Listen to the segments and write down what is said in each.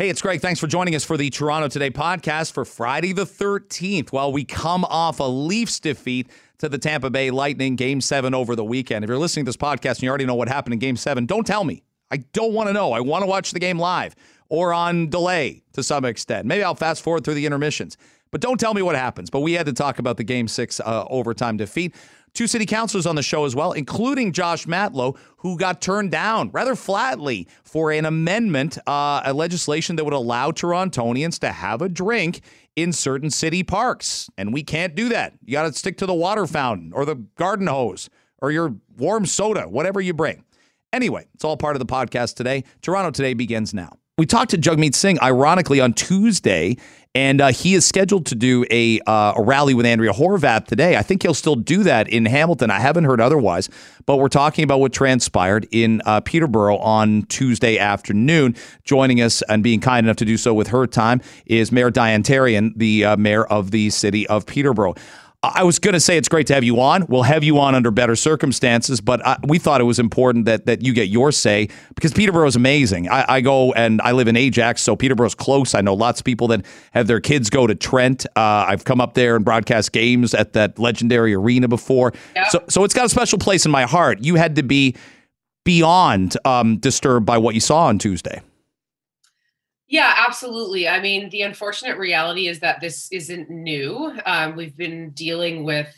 Hey, it's Greg. Thanks for joining us for the Toronto Today podcast for Friday the 13th. While we come off a Leafs defeat to the Tampa Bay Lightning game seven over the weekend. If you're listening to this podcast and you already know what happened in game seven, don't tell me. I don't want to know. I want to watch the game live or on delay to some extent. Maybe I'll fast forward through the intermissions. But don't tell me what happens. But we had to talk about the game six uh, overtime defeat. Two city councilors on the show as well, including Josh Matlow, who got turned down rather flatly for an amendment, uh, a legislation that would allow Torontonians to have a drink in certain city parks. And we can't do that. You got to stick to the water fountain or the garden hose or your warm soda, whatever you bring. Anyway, it's all part of the podcast today. Toronto Today begins now. We talked to Jagmeet Singh, ironically, on Tuesday, and uh, he is scheduled to do a, uh, a rally with Andrea Horwath today. I think he'll still do that in Hamilton. I haven't heard otherwise, but we're talking about what transpired in uh, Peterborough on Tuesday afternoon. Joining us and being kind enough to do so with her time is Mayor Diane Therrien, the uh, mayor of the city of Peterborough. I was going to say it's great to have you on. We'll have you on under better circumstances, but I, we thought it was important that that you get your say because Peterborough is amazing. I, I, go and I live in Ajax, so Peterborough's close. I know lots of people that have their kids go to Trent. Uh, I've come up there and broadcast games at that legendary arena before, yep. so so it's got a special place in my heart. You had to be beyond um, disturbed by what you saw on Tuesday. Yeah, absolutely. I mean, the unfortunate reality is that this isn't new. Um, we've been dealing with,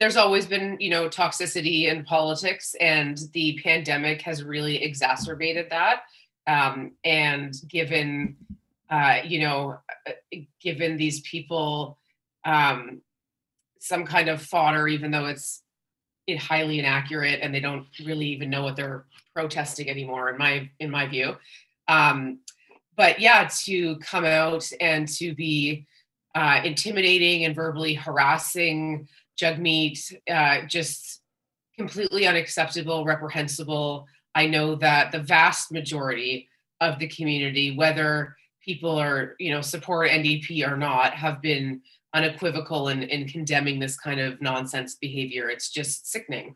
there's always been, you know, toxicity in politics, and the pandemic has really exacerbated that. Um, and given, uh, you know, uh, given these people um, some kind of fodder, even though it's it highly inaccurate and they don't really even know what they're protesting anymore, in my in my view. Um, but yeah, to come out and to be uh, intimidating and verbally harassing Jagmeet, uh, just completely unacceptable, reprehensible. I know that the vast majority of the community, whether people are, you know, support NDP or not, have been unequivocal in, in condemning this kind of nonsense behavior. It's just sickening.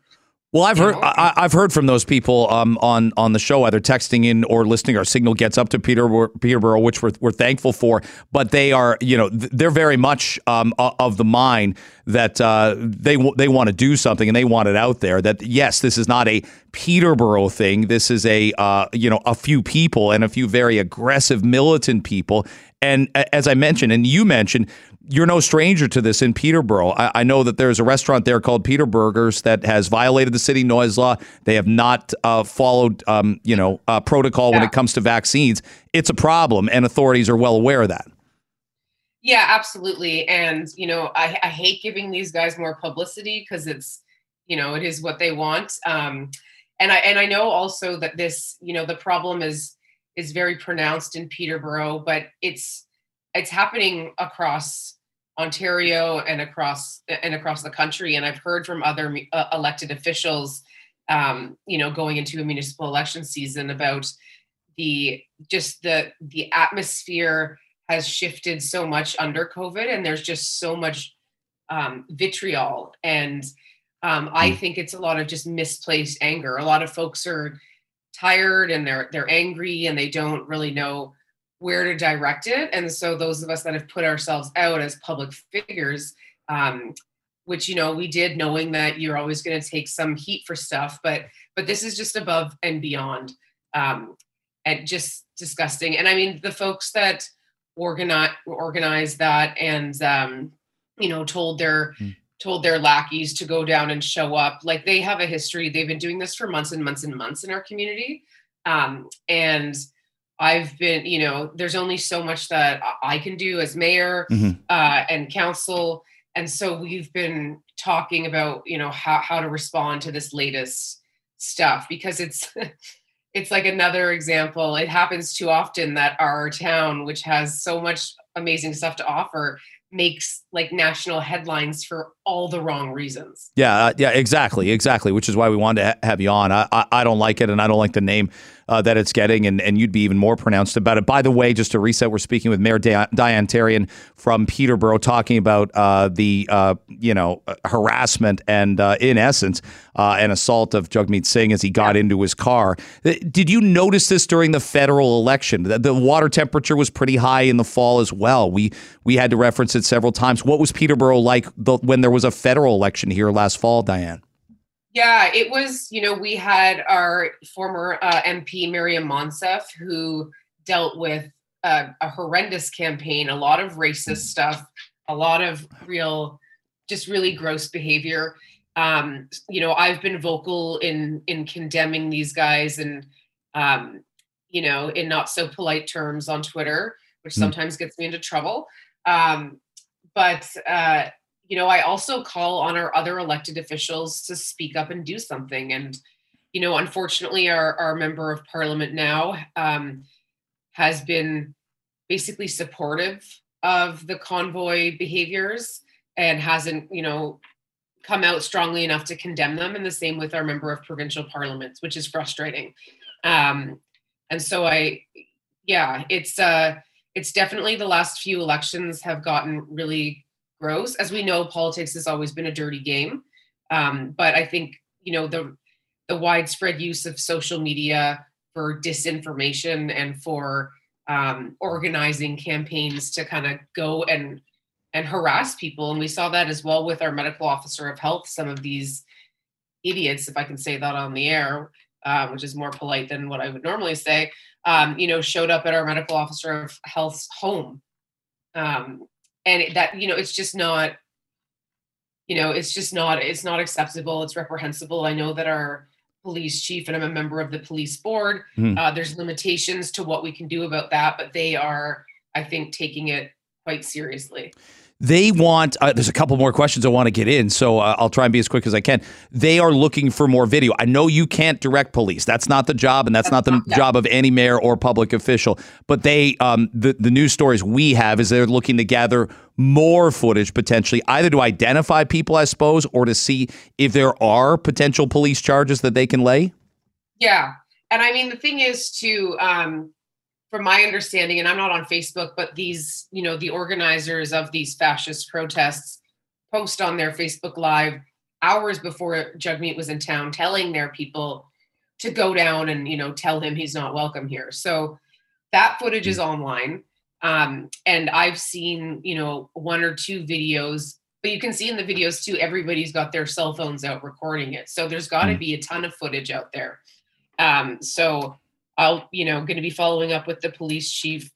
Well, I've heard I, have heard from those people um, on on the show, either texting in or listening. Our signal gets up to Peter Peterborough, which we're, we're thankful for. But they are, you know, they're very much um, of the mind that uh, they they want to do something and they want it out there. That yes, this is not a Peterborough thing. This is a uh, you know a few people and a few very aggressive militant people. And as I mentioned, and you mentioned, you're no stranger to this in Peterborough. I, I, know that there's a restaurant there called Peter Burgers that has violated the city noise law. They have not uh, followed, um, you know, uh, protocol yeah. when it comes to vaccines. It's a problem, and authorities are well aware of that. Yeah, absolutely. And you know, I, I hate giving these guys more publicity because it's, you know, it is what they want. Um, and I and I know also that this, you know, the problem is is very pronounced in Peterborough, but it's it's happening across Ontario and across and across the country. And I've heard from other uh, elected officials, um, you know, going into a municipal election season about the just the the atmosphere has shifted so much under COVID, and there's just so much um, vitriol. And um, I hmm. think it's a lot of just misplaced anger. A lot of folks are tired and they're they're angry and they don't really know where to direct it. And so those of us that have put ourselves out as public figures, um, which you know we did, knowing that you're always going to take some heat for stuff, but but this is just above and beyond, um, and just disgusting. And I mean the folks that organize organized that and um, you know told their mm. told their lackeys to go down and show up like they have a history they've been doing this for months and months and months in our community um, and I've been, you know, there's only so much that I can do as mayor mm-hmm. uh, and council. And so we've been talking about, you know, how, how to respond to this latest stuff because it's, it's like another example. It happens too often that our town, which has so much amazing stuff to offer, makes like national headlines for all the wrong reasons. Yeah, uh, yeah, exactly, exactly. Which is why we wanted to ha- have you on. I, I, I don't like it, and I don't like the name uh, that it's getting, and, and you'd be even more pronounced about it. By the way, just to reset, we're speaking with Mayor Diane Therrien from Peterborough, talking about uh, the uh, you know uh, harassment and, uh, in essence, uh, an assault of Jagmeet Singh as he got yeah. into his car. Did you notice this during the federal election? The, the water temperature was pretty high in the fall as well. We we had to reference it several times. What was Peterborough like the, when there was a federal election here last fall, Diane? Yeah, it was, you know, we had our former uh, MP, Maryam Monsef, who dealt with uh, a horrendous campaign, a lot of racist stuff, a lot of real, just really gross behavior. Um, you know, I've been vocal in in condemning these guys and, um, you know, in not so polite terms on Twitter, which hmm. sometimes gets me into trouble. Um, but uh, you know, I also call on our other elected officials to speak up and do something. And, you know, unfortunately, our, our member of parliament now um, has been basically supportive of the convoy behaviors and hasn't, you know, come out strongly enough to condemn them. And the same with our member of provincial parliaments, which is frustrating. Um, and so I, yeah, it's uh, it's definitely the last few elections have gotten really grows. As we know, politics has always been a dirty game. Um, but I think you know the the widespread use of social media for disinformation and for um, organizing campaigns to kind of go and and harass people. And we saw that as well with our medical officer of health. Some of these idiots, if I can say that on the air, uh, which is more polite than what I would normally say, um, you know, showed up at our medical officer of health's home um, and that you know it's just not you know it's just not it's not acceptable it's reprehensible i know that our police chief and i'm a member of the police board mm. uh, there's limitations to what we can do about that but they are i think taking it quite seriously they want, uh, there's a couple more questions I want to get in, so uh, I'll try and be as quick as I can. They are looking for more video. I know you can't direct police. That's not the job, and that's, that's not the not job of any mayor or public official. But they, um, the, the news stories we have is they're looking to gather more footage potentially, either to identify people, I suppose, or to see if there are potential police charges that they can lay. Yeah. And I mean, the thing is to, um, from my understanding, and I'm not on Facebook, but these, you know, the organizers of these fascist protests post on their Facebook Live hours before Jagmeet was in town, telling their people to go down and, you know, tell him he's not welcome here. So that footage is hmm. online. Um, and I've seen, you know, one or two videos, but you can see in the videos too, everybody's got their cell phones out recording it. So there's got to hmm. be a ton of footage out there. Um, so I'll, you know, going to be following up with the police chief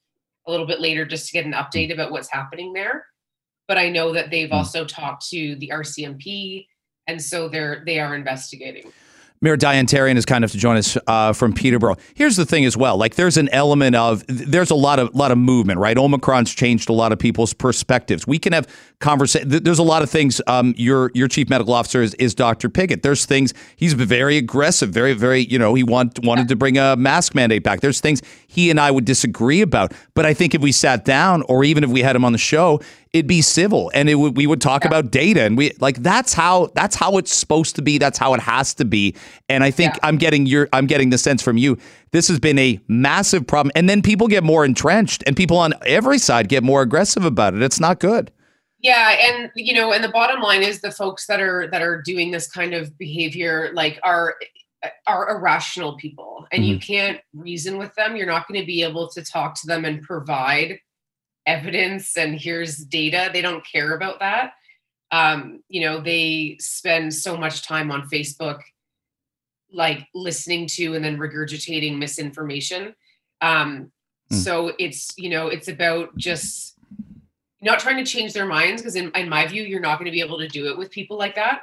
a little bit later just to get an update about what's happening there. But I know that they've hmm. also talked to the RCMP, and so they're they are investigating. Mayor Diane Therrien is kind enough to join us uh, from Peterborough. Here's the thing as well. Like there's an element of there's a lot of lot of movement, right? Omicron's changed a lot of people's perspectives. We can have conversation. There's a lot of things. Um, your your chief medical officer is, is Dr. Piggott. There's things he's very aggressive, very very. You know, he want, wanted to bring a mask mandate back. There's things he and I would disagree about. But I think if we sat down, or even if we had him on the show, it'd be civil and it would we would talk yeah. about data and we like that's how that's how it's supposed to be that's how it has to be. And i think yeah. i'm getting your i'm getting the sense from you. This has been a massive problem. And then people get more entrenched and people on every side get more aggressive about it. It's not good. Yeah and you know and the bottom line is the folks that are that are doing this kind of behavior like are are irrational people. And mm-hmm. you can't reason with them. You're not going to be able to talk to them and provide evidence and here's data. They don't care about that. Um, you know, they spend so much time on Facebook, like listening to and then regurgitating misinformation. Um, mm. So it's, you know, it's about just not trying to change their minds because in, in my view, you're not going to be able to do it with people like that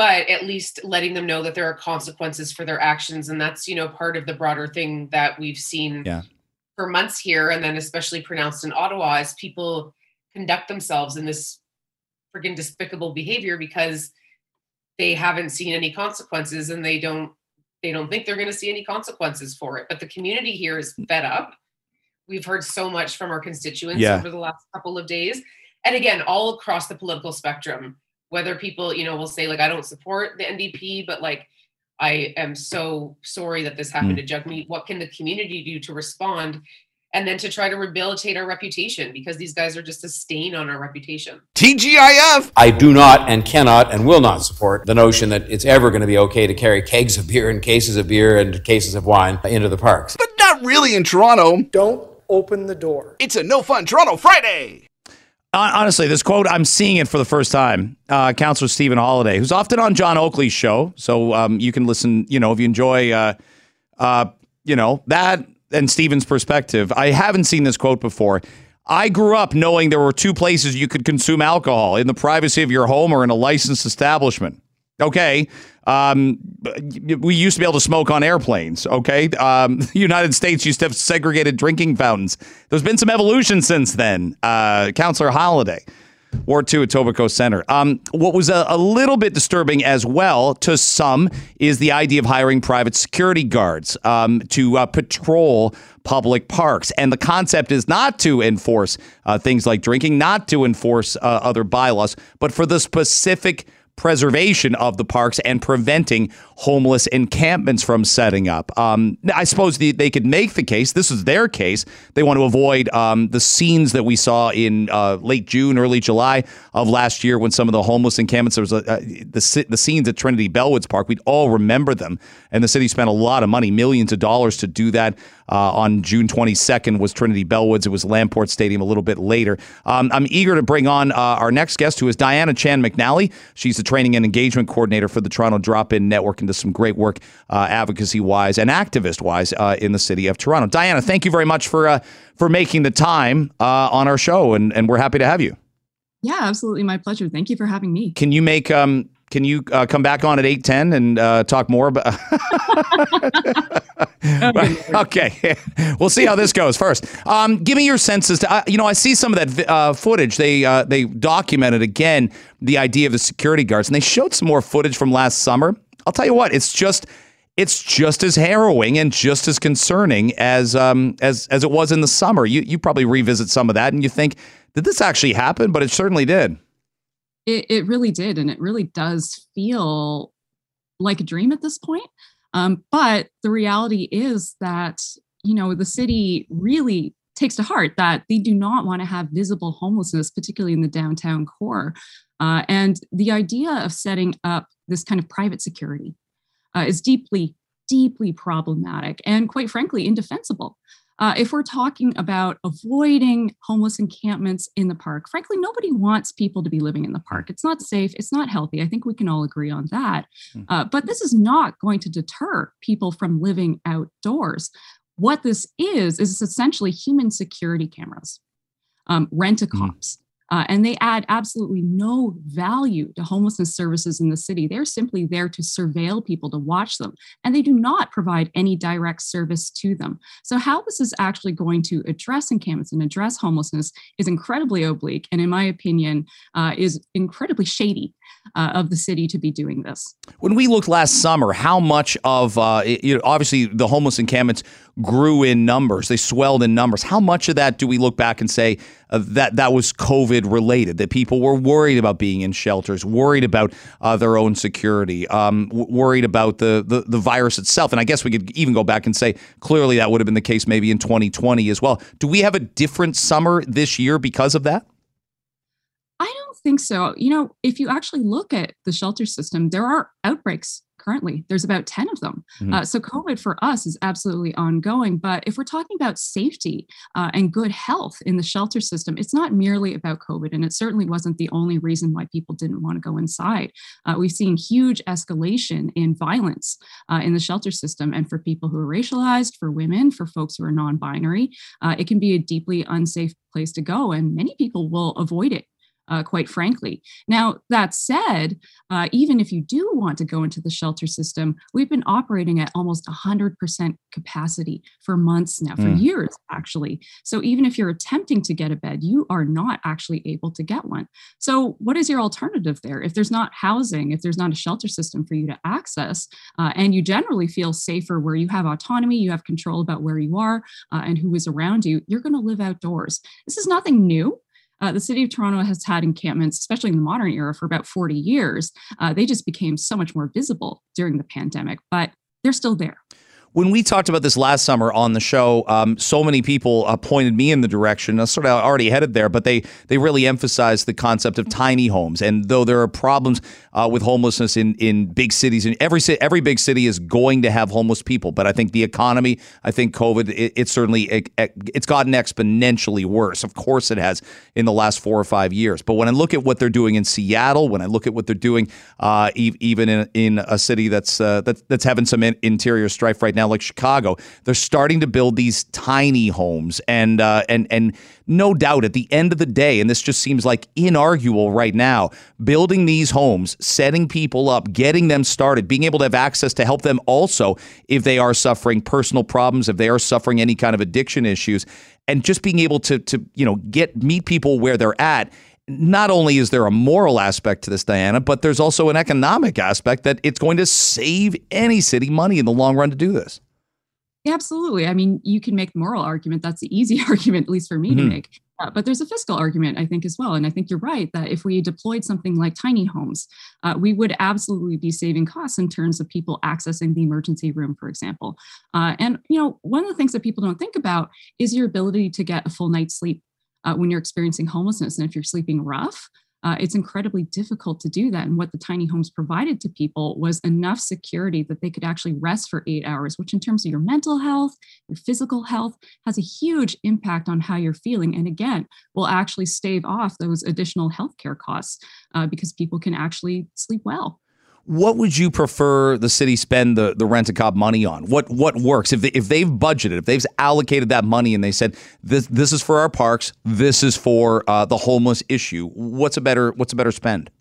but at least letting them know that there are consequences for their actions and that's you know part of the broader thing that we've seen yeah for months here, and then especially pronounced in Ottawa, as people conduct themselves in this freaking despicable behavior because they haven't seen any consequences and they don't they don't think they're going to see any consequences for it. But the community here is fed up. We've heard so much from our constituents yeah. over the last couple of days. And again, all across the political spectrum, whether people, you know, will say like I don't support the NDP, but like I am so sorry that this happened mm. to Jagmeet. What can the community do to respond? And then to try to rehabilitate our reputation because these guys are just a stain on our reputation. TGIF! I do not and cannot and will not support the notion that it's ever going to be okay to carry kegs of beer and cases of beer and cases of wine into the parks. But not really in Toronto. Don't open the door. It's a no fun Toronto Friday. Honestly, this quote, I'm seeing it for the first time. Uh, Councillor Stephen Holyday, who's often on John Oakley's show. So um, you can listen, you know, if you enjoy, uh, uh, you know, that and Stephen's perspective. I haven't seen this quote before. I grew up knowing there were two places you could consume alcohol in the privacy of your home or in a licensed establishment. Okay. Um, we used to be able to smoke on airplanes. Okay. Um, the United States used to have segregated drinking fountains. There's been some evolution since then. Uh, Councillor Holyday. Ward 2 at Etobicoke Center. Um, what was a, a, little bit disturbing as well to some is the idea of hiring private security guards um, to uh, patrol public parks. And the concept is not to enforce uh, things like drinking, not to enforce uh, other bylaws, but for the specific preservation of the parks and preventing homeless encampments from setting up. Um, I suppose the, they could make the case, this is their case, they want to avoid um, the scenes that we saw in uh, late June, early July of last year when some of the homeless encampments, there was a, the, the scenes at Trinity Bellwoods Park, we'd all remember them. And the city spent a lot of money, millions of dollars to do that. Uh, on June 22nd was Trinity Bellwoods. It was Lamport Stadium a little bit later. Um, I'm eager to bring on uh, our next guest, who is Diana Chan McNally. She's the training and engagement coordinator for the Toronto Drop In Network and does some great work uh, advocacy wise and activist wise uh, in the city of Toronto. Diana, thank you very much for uh, for making the time uh, on our show, and, and we're happy to have you. Yeah, absolutely. My pleasure. Thank you for having me. Can you make um, can you uh, come back on at 810 and uh, talk more about okay. We'll see how this goes. First um, give me your senses to, uh, you know i see some of that uh, footage. They uh, they documented again the idea of the security guards and they showed some more footage from last summer. I'll tell you what it's just it's just as harrowing and just as concerning as um, as as it was in the summer. You you probably revisit some of that and you think did this actually happen? But it certainly did it, it really did. And it really does feel like a dream at this point. Um, but the reality is that, you know, the city really takes to heart that they do not want to have visible homelessness, particularly in the downtown core. Uh, and the idea of setting up this kind of private security uh, is deeply, deeply problematic and, quite frankly, indefensible. Uh, if we're talking about avoiding homeless encampments in the park, frankly, nobody wants people to be living in the park. It's not safe. It's not healthy. I think we can all agree on that. Hmm. Uh, but this is not going to deter people from living outdoors. What this is, is essentially human security cameras, um, rent a cops. Mm. Uh, and they add absolutely no value to homelessness services in the city. They're simply there to surveil people, to watch them, and they do not provide any direct service to them. So, how this is actually going to address encampments and address homelessness is incredibly oblique, and in my opinion, uh, is incredibly shady uh, of the city to be doing this. When we looked last summer, how much of uh, you know, obviously the homeless encampments grew in numbers, they swelled in numbers. How much of that do we look back and say uh, that that was COVID related? That people were worried about being in shelters, worried about uh, their own security, um, w- worried about the, the the virus itself. And I guess we could even go back and say clearly that would have been the case maybe in 2020 as well. Do we have a different summer this year because of that? Think so. You know, if you actually look at the shelter system, there are outbreaks currently. There's about 10 of them. Mm-hmm. Uh, so COVID for us is absolutely ongoing. But if we're talking about safety uh, and good health in the shelter system, it's not merely about COVID. And it certainly wasn't the only reason why people didn't want to go inside. Uh, we've seen huge escalation in violence uh, in the shelter system. And for people who are racialized, for women, for folks who are non binary, uh, it can be a deeply unsafe place to go. And many people will avoid it uh, quite frankly. Now, that said, uh, even if you do want to go into the shelter system, we've been operating at almost 100% capacity for months now, for mm. years, actually. So even if you're attempting to get a bed, you are not actually able to get one. So, what is your alternative there? If there's not housing, if there's not a shelter system for you to access, uh, and you generally feel safer where you have autonomy, you have control about where you are uh, and who is around you, you're going to live outdoors. This is nothing new. Uh, the city of Toronto has had encampments, especially in the modern era, for about 40 years. Uh, they just became so much more visible during the pandemic, but they're still there when we talked about this last summer on the show, um, so many people uh, pointed me in the direction. I sort of already headed there, but they they really emphasized the concept of tiny homes. And though there are problems uh, with homelessness in in big cities, and every every big city is going to have homeless people, but I think the economy, I think COVID, it, it certainly it, it's gotten exponentially worse. Of course, it has in the last four or five years. But when I look at what they're doing in Seattle, when I look at what they're doing uh, even in in a city that's uh, that's that's having some in- interior strife right now now, like Chicago, they're starting to build these tiny homes, and uh, and and no doubt at the end of the day, and this just seems like inarguable right now, building these homes, setting people up, getting them started, being able to have access to help them also if they are suffering personal problems, if they are suffering any kind of addiction issues, and just being able to to you know get meet people where they're at not only is there a moral aspect to this, Diana, but there's also an economic aspect that it's going to save any city money in the long run to do this. absolutely. I mean, you can make the moral argument. That's the easy argument, at least for me mm-hmm. to make. Uh, but there's a fiscal argument, I think, as well. And I think you're right that if we deployed something like tiny homes, uh, we would absolutely be saving costs in terms of people accessing the emergency room, for example. Uh, and, you know, one of the things that people don't think about is your ability to get a full night's sleep uh, when you're experiencing homelessness. And if you're sleeping rough, uh, it's incredibly difficult to do that. And what the tiny homes provided to people was enough security that they could actually rest for eight hours, which, in terms of your mental health, your physical health, has a huge impact on how you're feeling. And again, will actually stave off those additional healthcare costs uh, because people can actually sleep well what would you prefer the city spend the, the rent a cop money on? What what works? If, they, if they've budgeted, if they've allocated that money and they said this this is for our parks, this is for uh, the homeless issue, what's a better what's a better spend?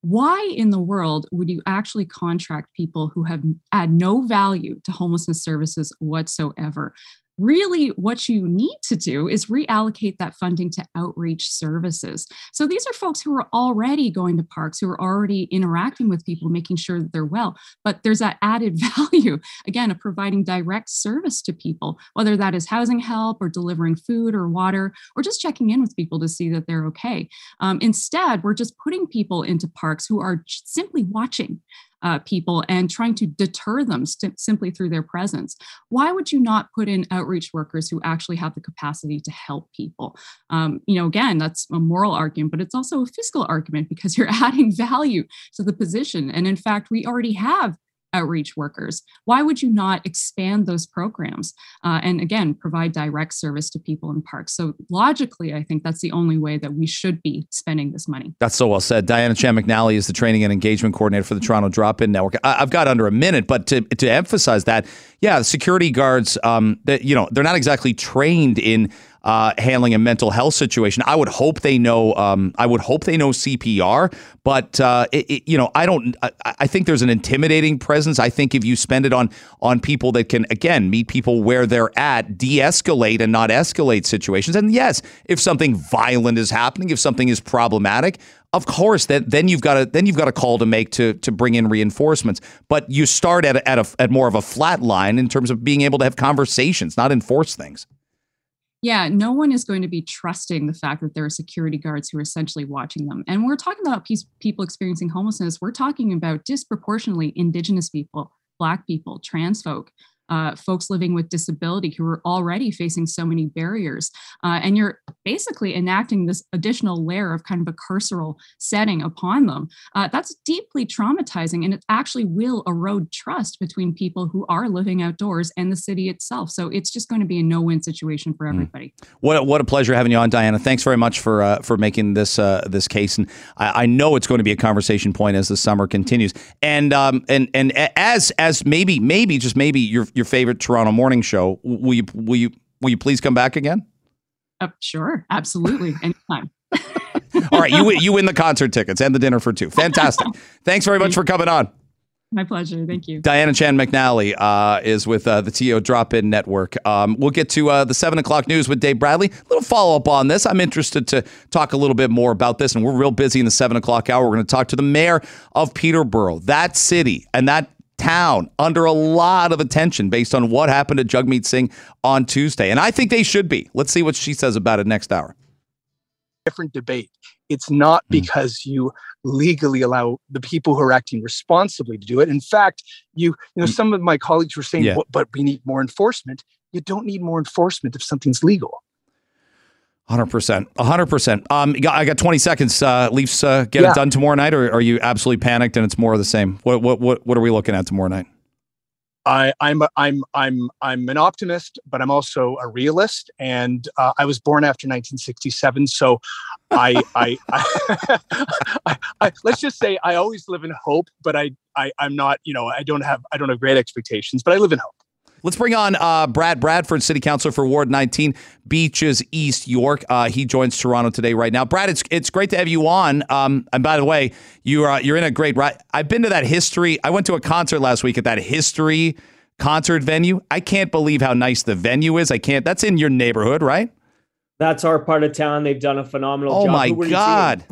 Why in the world would you actually contract people who have add no value to homelessness services whatsoever? Really what you need to do is reallocate that funding to outreach services. So these are folks who are already going to parks, who are already interacting with people, making sure that they're well. But there's that added value, again, of providing direct service to people, whether that is housing help or delivering food or water, or just checking in with people to see that they're okay. Um, instead, we're just putting people into parks who are simply watching uh, people and trying to deter them st- simply through their presence. Why would you not put in outreach workers who actually have the capacity to help people? Um, you know, again, that's a moral argument, but it's also a fiscal argument because you're adding value to the position. And in fact, we already have outreach workers. Why would you not expand those programs uh, and again provide direct service to people in parks? So logically, I think that's the only way that we should be spending this money. That's so well said. Diana Chan McNally is the training and engagement coordinator for the Toronto Drop In Network. I- have got under a minute, but to to emphasize that, yeah, security guards, um, that you know, they're not exactly trained in uh, handling a mental health situation. I would hope they know. Um, I would hope they know CPR, but uh, it, it, you know, I don't. I, I, think there's an intimidating presence. I think if you spend it on on people that can again meet people where they're at, de-escalate and not escalate situations. And yes, if something violent is happening, if something is problematic, of course, then then you've got a then you've got a call to make to to bring in reinforcements. But you start at a, at a, at more of a flat line in terms of being able to have conversations, not enforce things yeah, no one is going to be trusting the fact that there are security guards who are essentially watching them. And we're talking about people experiencing homelessness. We're talking about disproportionately Indigenous people, Black people, trans folk, uh, folks living with disability who are already facing so many barriers. Uh, and you're basically enacting this additional layer of kind of a carceral setting upon them. Uh, that's deeply traumatizing and it actually will erode trust between people who are living outdoors and the city itself. So it's just going to be a no win situation for hmm. everybody. Mm. What, a, what a pleasure having you on, Diana. Thanks very much for, uh, for making this, uh, this case. And I, I, know it's going to be a conversation point as the summer continues. And, um, and, and as, as maybe, maybe, just maybe you're, your favorite Toronto morning show. Will you will you will you please come back again? Uh, sure, absolutely, anytime. All right, you you win the concert tickets and the dinner for two. Fantastic. Thanks very much for coming on. My pleasure. Thank you. Diana Chan McNally uh, is with uh, the TO Drop In Network. Um, we'll get to uh, the seven o'clock news with Dave Bradley. A little follow up on this. I'm interested to talk a little bit more about this, and we're real busy in the seven o'clock hour. We're going to talk to the mayor of Peterborough, that city, and that town under a lot of attention based on what happened to Jagmeet Singh on Tuesday. And I think they should be. Let's see what she says about it next hour. different debate. It's not Hmm. because you legally allow the people who are acting responsibly to do it. In fact, you you know Mm. some of my colleagues were saying, Yeah. "But- but we need more enforcement. You don't need more enforcement if something's legal. Hundred percent, hundred percent. Um, I got twenty seconds. Uh, Leafs uh, get Yeah. it done tomorrow night, or are you absolutely panicked and it's more of the same? What what what what are we looking at tomorrow night? I, I'm a, I'm I'm I'm an optimist, but I'm also a realist. And uh, I was born after 1967, so I I, I, I, I let's just say I always live in hope, but I, I I'm not you know I don't have I don't have great expectations, but I live in hope. Let's bring on uh, Brad Bradford, City Councilor for Ward 19, Beaches East York. Uh, he joins Toronto today, right now. Brad, it's it's great to have you on. Um, and by the way, you are you're in a great. I've been to that history. I went to a concert last week at that history concert venue. I can't believe how nice the venue is. I can't. That's in your neighborhood, right? That's our part of town. They've done a phenomenal Oh job. my Who were god.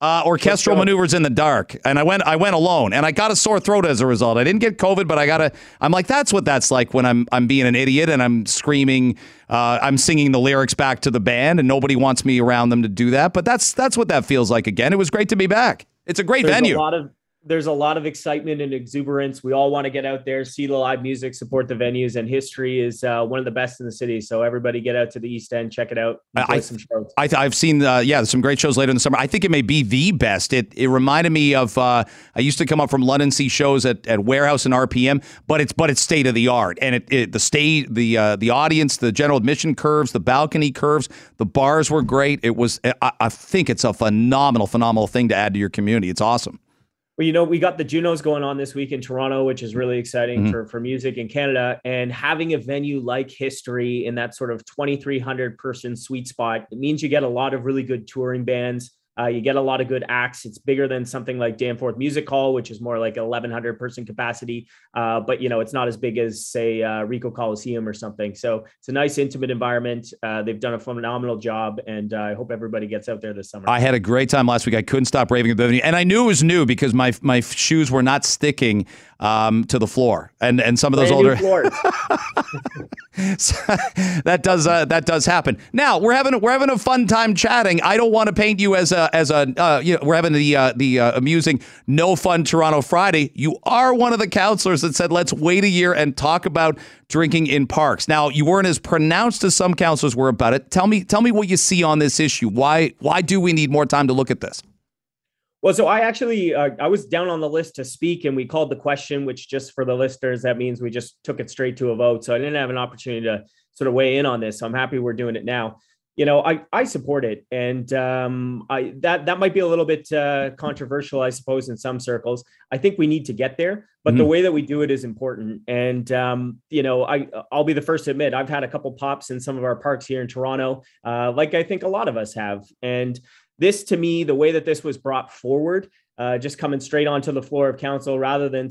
Uh, orchestral maneuvers in the dark, and I went. I went alone, and I got a sore throat as a result. I didn't get COVID, but I got a. I'm like, that's what that's like when I'm I'm being an idiot and I'm screaming. Uh, I'm singing the lyrics back to the band, and nobody wants me around them to do that. But that's that's what that feels like again. It was great to be back. It's a great There's venue. a lot of there's a lot of excitement and exuberance. We all want to get out there, see the live music, support the venues, and history is uh, one of the best in the city. So everybody get out to the East End, check it out, I- I- some shows. I th- I've seen, uh, yeah, some great shows later in the summer. I think it may be the best. It it reminded me of uh, I used to come up from London, see shows at, at Warehouse and RPM, but it's but it's state of the art, and it, it the stage, the uh, the audience, the general admission curves, the balcony curves, the bars were great. It was I, I think it's a phenomenal, phenomenal thing to add to your community. It's awesome. Well, you know, we got the Junos going on this week in Toronto, which is really exciting Mhm. for, for music in Canada. And having a venue like History in that sort of 2,300 person sweet spot, it means you get a lot of really good touring bands. Uh, you get a lot of good acts. It's bigger than something like Danforth Music Hall, which is more like 1,100 person capacity. Uh, but you know, it's not as big as say uh, Ricoh Coliseum or something. So it's a nice, intimate environment. Uh, they've done a phenomenal job, and uh, I hope everybody gets out there this summer. I had a great time last week. I couldn't stop raving about the venue, and I knew it was new because my my shoes were not sticking um, to the floor, and and some of those Brand older. floors. So, that does uh, that does happen. Now we're having we're having a fun time chatting. I don't want to paint you as a as a uh, you know we're having the uh, the uh, amusing no fun Toronto Friday. You are one of the counselors that said let's wait a year and talk about drinking in parks. Now you weren't as pronounced as some counselors were about it. Tell me tell me what you see on this issue. Why why do we need more time to look at this? Well, so I actually uh, I was down on the list to speak, and we called the question, which just for the listeners, that means we just took it straight to a vote. So I didn't have an opportunity to sort of weigh in on this. So I'm happy we're doing it now. You know, I I support it, and um, I that that might be a little bit uh, controversial, I suppose, in some circles. I think we need to get there, but the Mhm. way that we do it is important. And um, you know, I I'll be the first to admit I've had a couple pops in some of our parks here in Toronto, uh, like I think a lot of us have, and this to me, the way that this was brought forward, uh, just coming straight onto the floor of council rather than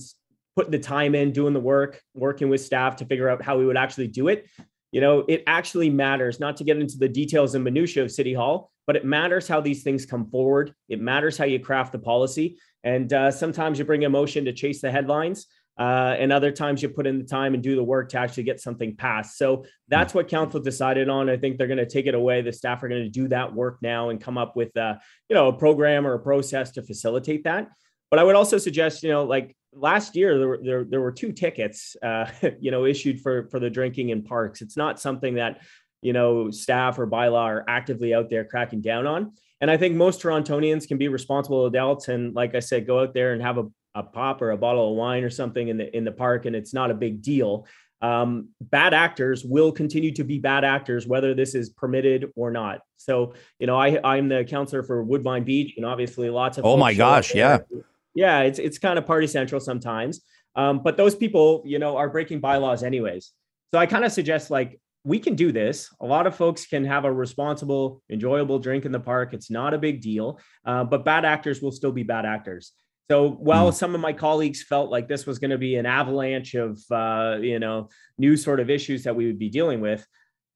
putting the time in, doing the work, working with staff to figure out how we would actually do it. You know, it actually matters not to get into the details and minutiae of City Hall, but it matters how these things come forward. It matters how you craft the policy. And uh, sometimes you bring emotion to chase the headlines. Uh, and other times you put in the time and do the work to actually get something passed. So that's what council decided on. I think they're going to take it away. The staff are going to do that work now and come up with, uh, you know, a program or a process to facilitate that. But I would also suggest, you know, like last year there were there, there were two tickets, uh, you know, issued for for the drinking in parks. It's not something that you know staff or bylaw are actively out there cracking down on. And I think most Torontonians can be responsible adults and, like I said, go out there and have a, a pop or a bottle of wine or something in the in the park, and it's not a big deal. Um, bad actors will continue to be bad actors, whether this is permitted or not. So, you know, I I'm the counselor for Woodbine Beach, and obviously lots of Oh my gosh, there. Yeah, it's it's kind of party central sometimes. Um, but those people, you know, are breaking bylaws anyways. So I kind of suggest like we can do this. A lot of folks can have a responsible, enjoyable drink in the park. It's not a big deal, uh, but bad actors will still be bad actors. So while some of my colleagues felt like this was going to be an avalanche of, uh, you know, new sort of issues that we would be dealing with,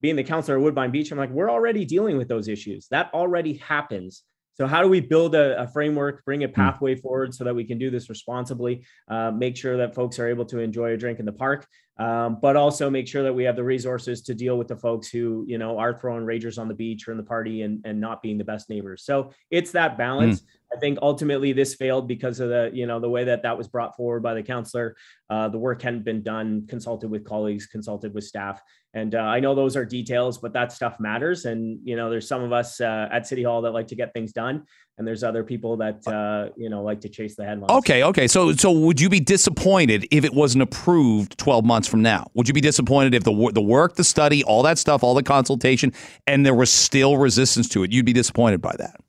being the counselor at Woodbine Beach, I'm like, we're already dealing with those issues. That already happens. So, how do we build a, a framework, bring a hmm. pathway forward so that we can do this responsibly, uh, make sure that folks are able to enjoy a drink in the park, um, but also make sure that we have the resources to deal with the folks who, you know, are throwing ragers on the beach or in the party and, and not being the best neighbors. So, it's that balance. Mm. I think ultimately this failed because of the, you know, the way that that was brought forward by the counselor. Uh, the work hadn't been done, consulted with colleagues, consulted with staff. And uh, I know those are details, but that stuff matters. And, you know, there's some of us uh, at City Hall that like to get things done. And there's other people that, uh, you know, like to chase the headlines. Okay. Okay. So, so would you be disappointed if it wasn't approved 12 months from now? Would you be disappointed if the, the work, the study, all that stuff, all the consultation, and there was still resistance to it? You'd be disappointed by that?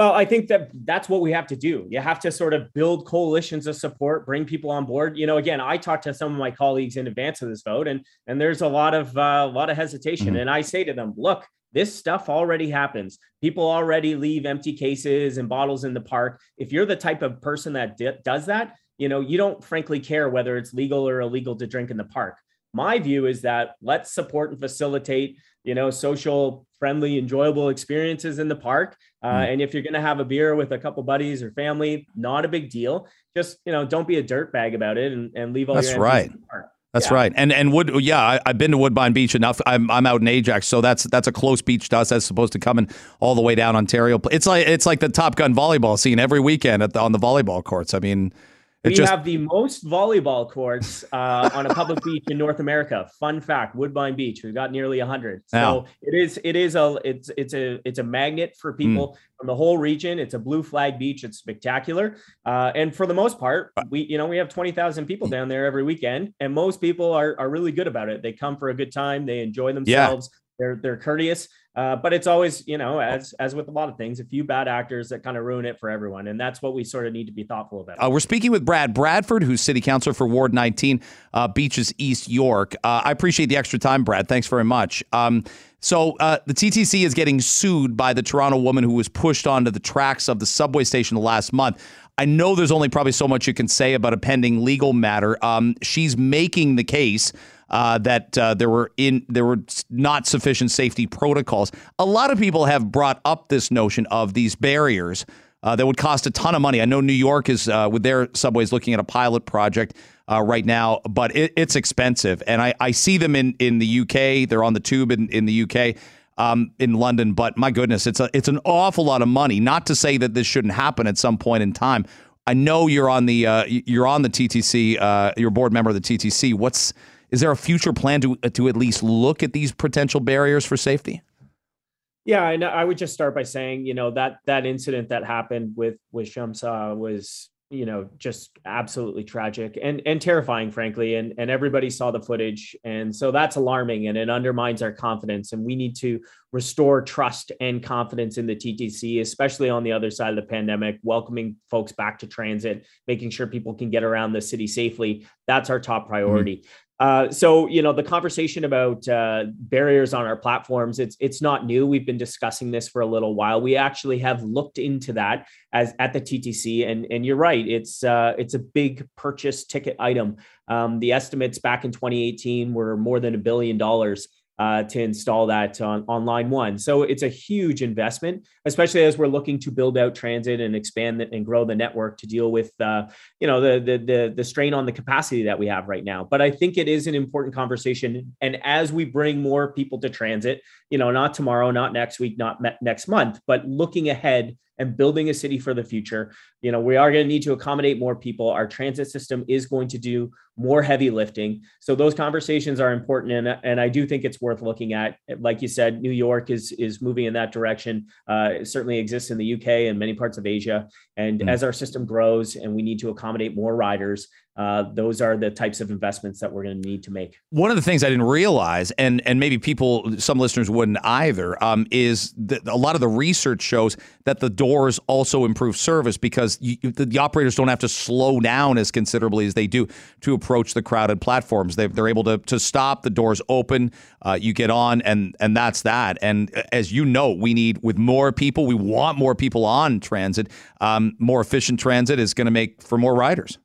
Well, I think that that's what we have to do. You have to sort of build coalitions of support, bring people on board. You know, again, I talked to some of my colleagues in advance of this vote, and and there's a lot of uh, a lot of hesitation. Mm-hmm. And I say to them, look, this stuff already happens. People already leave empty cases and bottles in the park. If you're the type of person that di- does that, you know, you don't frankly care whether it's legal or illegal to drink in the park. My view is that let's support and facilitate, you know, social friendly, enjoyable experiences in the park. Uh, mm. And if you're going to have a beer with a couple buddies or family, not a big deal. Just you know, don't be a dirtbag about it and, and leave all. That's right. That's yeah. right. And and Wood, yeah, I, have been to Woodbine Beach enough. I'm I'm out in Ajax, so that's that's a close beach to us as supposed to coming all the way down Ontario. It's like it's like the Top Gun volleyball scene every weekend the, on the volleyball courts. I mean, we just... have the most volleyball courts uh, on a public beach in North America. Fun fact: Woodbine Beach. We've got nearly hundred. So it is it is a it's it's a it's a magnet for hmm. people mm. from the whole region. It's a blue flag beach. It's spectacular, uh, and for the most part, we you know we have twenty thousand people down there every weekend, and most people are are really good about it. They come for a good time. They enjoy themselves. Yeah. They're they're courteous. Uh, but it's always, you know, as as with a lot of things, a few bad actors that kind of ruin it for everyone, and that's what we sort of need to be thoughtful about. Uh, we're speaking with Brad Bradford, who's City Councilor for Ward 19, uh, Beaches East York. Uh, I appreciate the extra time, Brad. Thanks very much. Um, so uh, the TTC is getting sued by the Toronto woman who was pushed onto the tracks of the subway station last month. I know there's only probably so much you can say about a pending legal matter. Um, she's making the case uh, that uh, there were in there were not sufficient safety protocols. A lot of people have brought up this notion of these barriers uh, that would cost a ton of money. I know New York is uh, with their subways looking at a pilot project uh, right now, but it, it's expensive, and I, I see them in in the UK. They're on the tube in, in the UK. Um, in London, but my goodness, it's a it's an awful lot of money. Not to say that this shouldn't happen at some point in time. I know you're on the uh, you're on the TTC. Uh, you're a board member of the TTC. What's is there a future plan to to at least look at these potential barriers for safety? Yeah, and I would just start by saying, you know, that that incident that happened with with Shamsa was, you know, just absolutely tragic and and terrifying, frankly. And and everybody saw the footage, and so that's alarming, and it undermines our confidence. And we need to restore trust and confidence in the TTC, especially on the other side of the pandemic, welcoming folks back to transit, making sure people can get around the city safely. That's our top priority. Mm-hmm. Uh, so you know the conversation about uh, barriers on our platforms it's it's not new. We've been discussing this for a little while. We actually have looked into that as at the ttc and and you're right. It's uh, it's a big purchase ticket item. Um, the estimates back in 2018 were more than a billion dollars uh, to install that on, on line one. So it's a huge investment, especially as we're looking to build out transit and expand the, and grow the network to deal with, uh, you know, the, the, the the strain on the capacity that we have right now. But I think it is an important conversation. And as we bring more people to transit, you know, not tomorrow, not next week, not next month, but looking ahead and building a city for the future. You know, we are going to need to accommodate more people. Our transit system is going to do more heavy lifting. So those conversations are important, and and I do think it's worth looking at. Like you said, New York is is moving in that direction. Uh, it certainly exists in the UK and many parts of Asia. And mm. as our system grows, and we need to accommodate more riders, uh, those are the types of investments that we're going to need to make. One of the things I didn't realize, and and maybe people, some listeners wouldn't either, um, is that a lot of the research shows that the doors also improve service because you, the, the, operators don't have to slow down as considerably as they do to approach the crowded platforms. They, they're able to to stop the doors open. Uh, you get on, and and that's that. And as you know, we need with more people, we want more people on transit. Um, more efficient transit is going to make for more riders.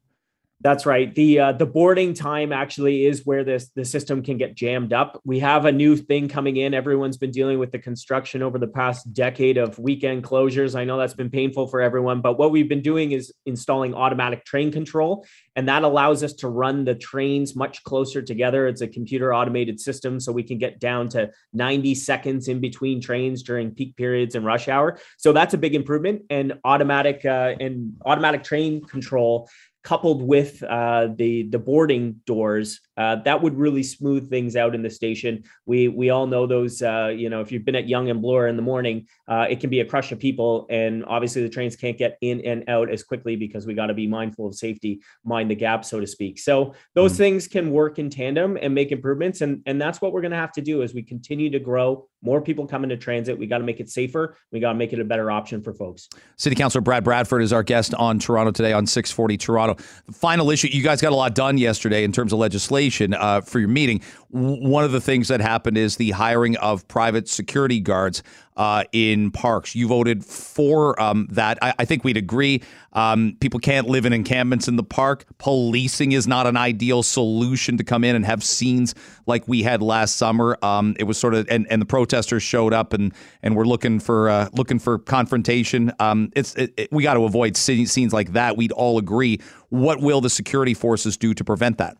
That's right. The uh, the boarding time actually is where this the system can get jammed up. We have a new thing coming in. Everyone's been dealing with the construction over the past decade of weekend closures. I know that's been painful for everyone, but what we've been doing is installing automatic train control, and that allows us to run the trains much closer together. It's a computer automated system, so we can get down to 90 seconds in between trains during peak periods and rush hour. So that's a big improvement. And automatic uh, and automatic train control coupled with uh, the the boarding doors, uh, that would really smooth things out in the station. We we all know those. Uh, you know, if you've been at Yonge and Bloor in the morning, uh, it can be a crush of people, and obviously the trains can't get in and out as quickly because we got to be mindful of safety, mind the gap, so to speak. So those mm-hmm. things can work in tandem and make improvements, and and that's what we're going to have to do as we continue to grow. More people come into transit. We got to make it safer. We got to make it a better option for folks. City Councilor Brad Bradford is our guest on Toronto today on 640 Toronto. The final issue, you guys got a lot done yesterday in terms of legislation uh, for your meeting. One of the things that happened is the hiring of private security guards uh, in parks. You voted for um, that. I, I, think we'd agree. Um, people can't live in encampments in the park. Policing is not an ideal solution to come in and have scenes like we had last summer. Um, it was sort of, and, and the protesters showed up and and we're looking for uh, looking for confrontation. Um, it's it, it, we got to avoid scenes like that. We'd all agree. What will the security forces do to prevent that?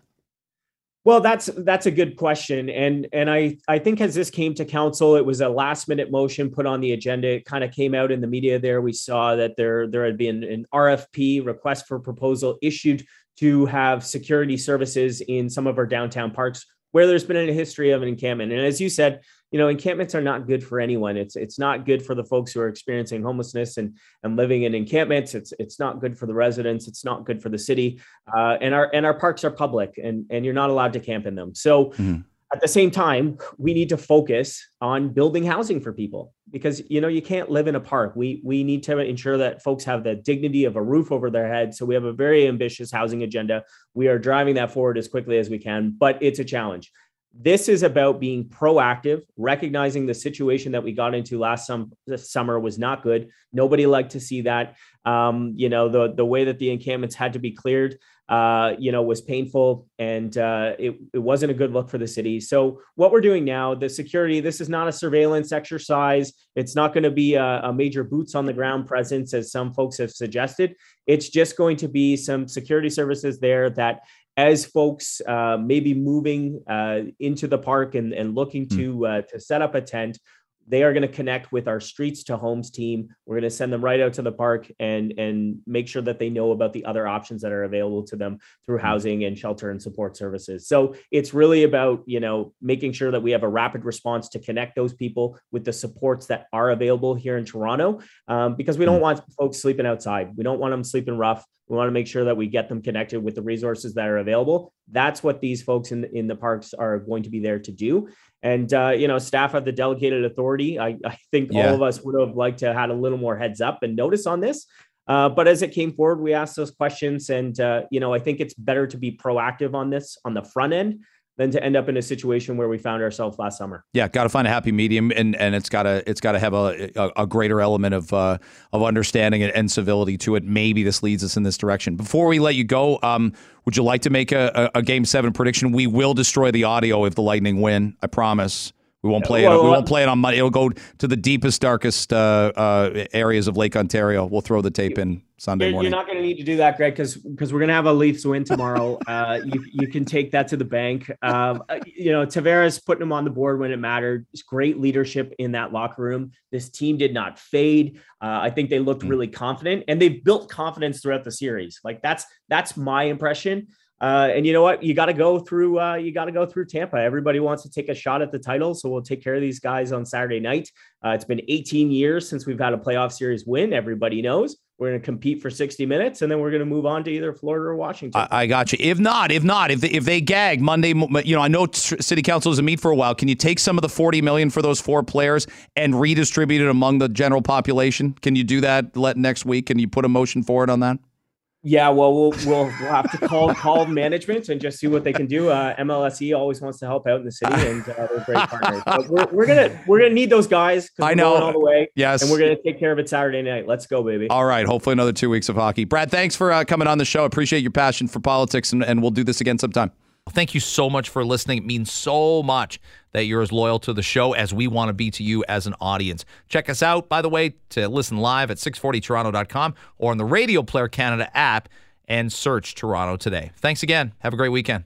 Well, that's that's a good question, and and I I think as this came to council, it was a last minute motion put on the agenda. It kind of came out in the media. There, we saw that there there had been an RFP request for proposal issued to have security services in some of our downtown parks where there's been a history of an encampment. And as you said, you know encampments are not good for anyone. It's it's not good for the folks who are experiencing homelessness and and living in encampments. It's it's not good for the residents. It's not good for the city. Uh, and our and our parks are public and and you're not allowed to camp in them. So mm-hmm. at the same time we need to focus on building housing for people because you know you can't live in a park. We we need to ensure that folks have the dignity of a roof over their head. So we have a very ambitious housing agenda. We are driving that forward as quickly as we can but it's a challenge this is about being proactive, recognizing the situation that we got into last sum- summer was not good. Nobody liked to see that. Um, you know, the the way that the encampments had to be cleared, uh, you know, was painful, and uh, it it wasn't a good look for the city. So what we're doing now, the security, this is not a surveillance exercise. It's not going to be a, a major boots on the ground presence, as some folks have suggested. It's just going to be some security services there that as folks uh, maybe moving uh, into the park and, and looking hmm. to uh, to set up a tent they are going to connect with our streets to homes team we're going to send them right out to the park and and make sure that they know about the other options that are available to them through mm-hmm. housing and shelter and support services so it's really about you know making sure that we have a rapid response to connect those people with the supports that are available here in toronto um, because we don't mm-hmm. want folks sleeping outside we don't want them sleeping rough we want to make sure that we get them connected with the resources that are available. That's what these folks in, in the parks are going to be there to do. And uh, you know, staff have the delegated authority. I, I think yeah. all of us would have liked to have had a little more heads up and notice on this. Uh, but as it came forward, we asked those questions, and uh, you know, I think it's better to be proactive on this on the front end than to end up in a situation where we found ourselves last summer. Yeah, got to find a happy medium, and and it's got to it's got to have a, a, a greater element of uh, of understanding and, and, civility to it. Maybe this leads us in this direction. Before we let you go, um, would you like to make a, a, a game seven prediction? We will destroy the audio if the Lightning win. I promise. We won't play well, it. We won't play it on Monday. It'll go to the deepest, darkest uh, uh, areas of Lake Ontario. We'll throw the tape in Sunday you're, morning. You're not going to need to do that, Greg, because because we're going to have a Leafs win tomorrow. uh, you you can take that to the bank. Um, uh, you know, Tavares putting him on the board when it mattered. It's great leadership in that locker room. This team did not fade. Uh, I think they looked mm. really confident, and they built confidence throughout the series. Like that's that's my impression. Uh, and you know what? You got to go through. Uh, you got to go through Tampa. Everybody wants to take a shot at the title, so we'll take care of these guys on Saturday night. Uh, it's been 18 years since we've had a playoff series win. Everybody knows we're going to compete for 60 minutes, and then we're going to move on to either Florida or Washington. I, I got you. If not, if not, if they, if they gag Monday, you know, I know City Council doesn't meet for a while. Can you take some of the 40 million for those four players and redistribute it among the general population? Can you do that? Let next week? Can you put a motion forward on that? Yeah, well, we'll we'll, we'll have to call call management and just see what they can do. Uh, MLSE always wants to help out in the city, and uh, they're great partners. But we're, we're gonna we're gonna need those guys. I know all the way. Yes, and we're gonna take care of it Saturday night. Let's go, baby. All right. Hopefully, another two weeks of hockey. Brad, thanks for uh, coming on the show. Appreciate your passion for politics, and, and we'll do this again sometime. Thank you so much for listening. It means so much that you're as loyal to the show as we want to be to you as an audience. Check us out, by the way, to listen live at 640toronto.com or on the Radio Player Canada app and search Toronto today. Thanks again. Have a great weekend.